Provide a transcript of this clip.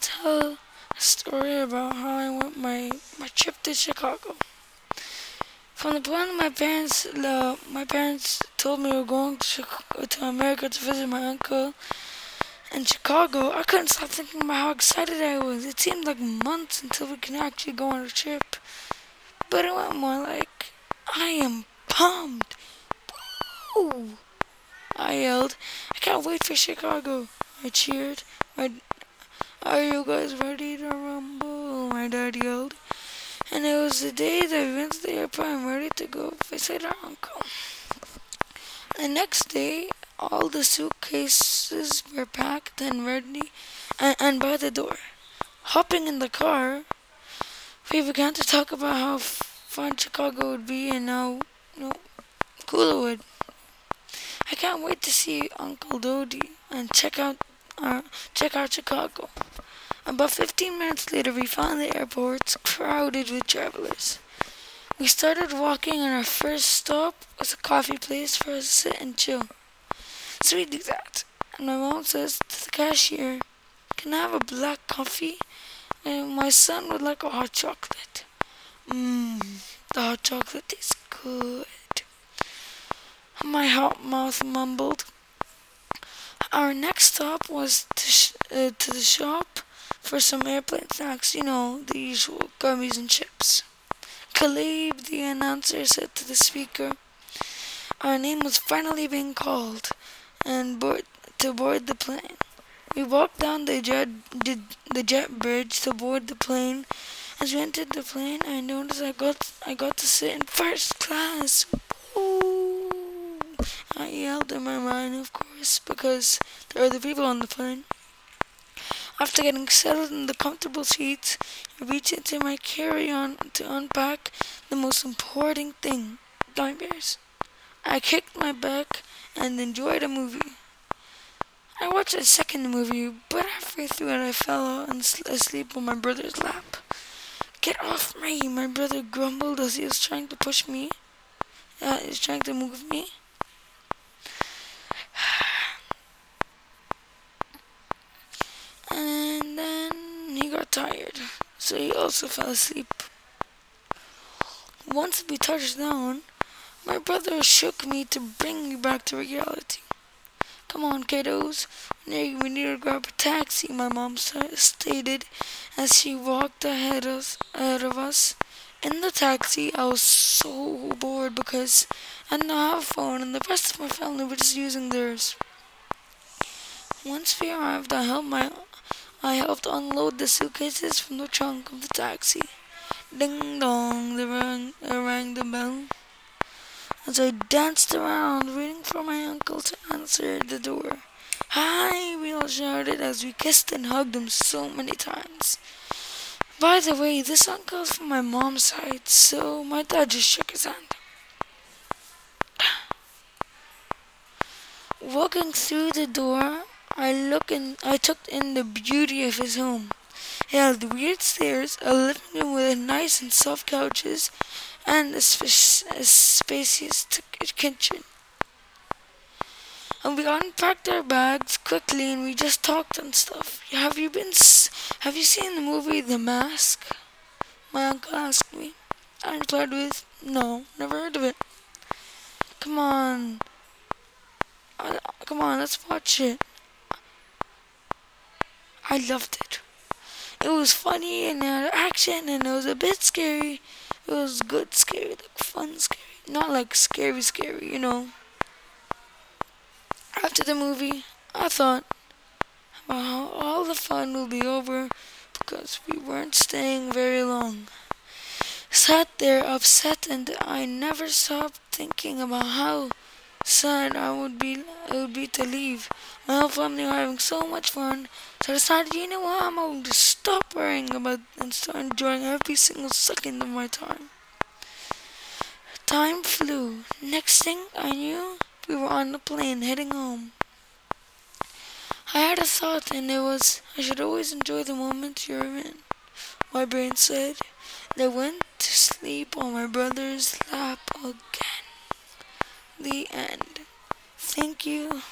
tell a story about how I went my my trip to Chicago. From the point my parents uh, my parents told me we were going to, Chicago, to America to visit my uncle in Chicago, I couldn't stop thinking about how excited I was. It seemed like months until we could actually go on a trip. But it went more like, I am pumped. Woo! I yelled, I can't wait for Chicago. I cheered. My, Are you guys ready to rumble? My dad yelled. And it was the day that we went to the airport and ready to go visit our uncle. The next day, all the suitcases were packed and ready and, and by the door. Hopping in the car, we began to talk about how fun Chicago would be and how know, cool it would. I can't wait to see Uncle Dodie and check out our, check out Chicago. About 15 minutes later, we found the airport crowded with travelers. We started walking, and our first stop was a coffee place for us to sit and chill. So we do that. And my mom says to the cashier, Can I have a black coffee? And my son would like a hot chocolate. Mmm, the hot chocolate tastes good. My hot mouth mumbled. Our next stop was to, uh, to the shop for some airplane snacks, you know, the usual gummies and chips. Caleb, the announcer, said to the speaker, Our name was finally being called and board, to board the plane. We walked down the jet, the jet bridge to board the plane. As we entered the plane, I noticed I got I got to sit in first class. I yelled in my mind, of course, because there were the people on the plane. After getting settled in the comfortable seats, I reached into my carry-on to unpack the most important thing, gummy bears. I kicked my back and enjoyed a movie. I watched a second movie, but halfway through it I fell asleep on my brother's lap. Get off me, my brother grumbled as he was trying to push me. Uh, he was trying to move me. And then he got tired, so he also fell asleep. Once we touched down, my brother shook me to bring me back to reality. Come on, kiddos. We need to grab a taxi, my mom stated as she walked ahead of, ahead of us. In the taxi, I was so bored because I didn't have a phone and the rest of my family were just using theirs. Once we arrived, I helped my I helped unload the suitcases from the trunk of the taxi. Ding dong, the rang, rang the bell. As I danced around, waiting for my uncle to answer the door. Hi, we all shouted as we kissed and hugged him so many times. By the way, this uncle's from my mom's side, so my dad just shook his hand. Walking through the door, I look in, I took in the beauty of his home. It had weird stairs, a living room with nice and soft couches, and a, sp- a spacious t- kitchen. And we unpacked our bags quickly, and we just talked and stuff. Have you been? S- have you seen the movie The Mask? My uncle asked me. I replied with, "No, never heard of it." Come on, come on, let's watch it. I loved it. It was funny and had action and it was a bit scary. It was good scary, like fun scary. Not like scary scary, you know. After the movie, I thought about how all the fun will be over because we weren't staying very long. Sat there upset and I never stopped thinking about how sad I would be it would be to leave. My whole family were having so much fun, so I decided, you know what, I'm going to stop worrying about and start enjoying every single second of my time. Time flew. Next thing I knew, we were on the plane heading home. I had a thought, and it was I should always enjoy the moment you're in. My brain said, and I went to sleep on my brother's lap again. The end. Thank you.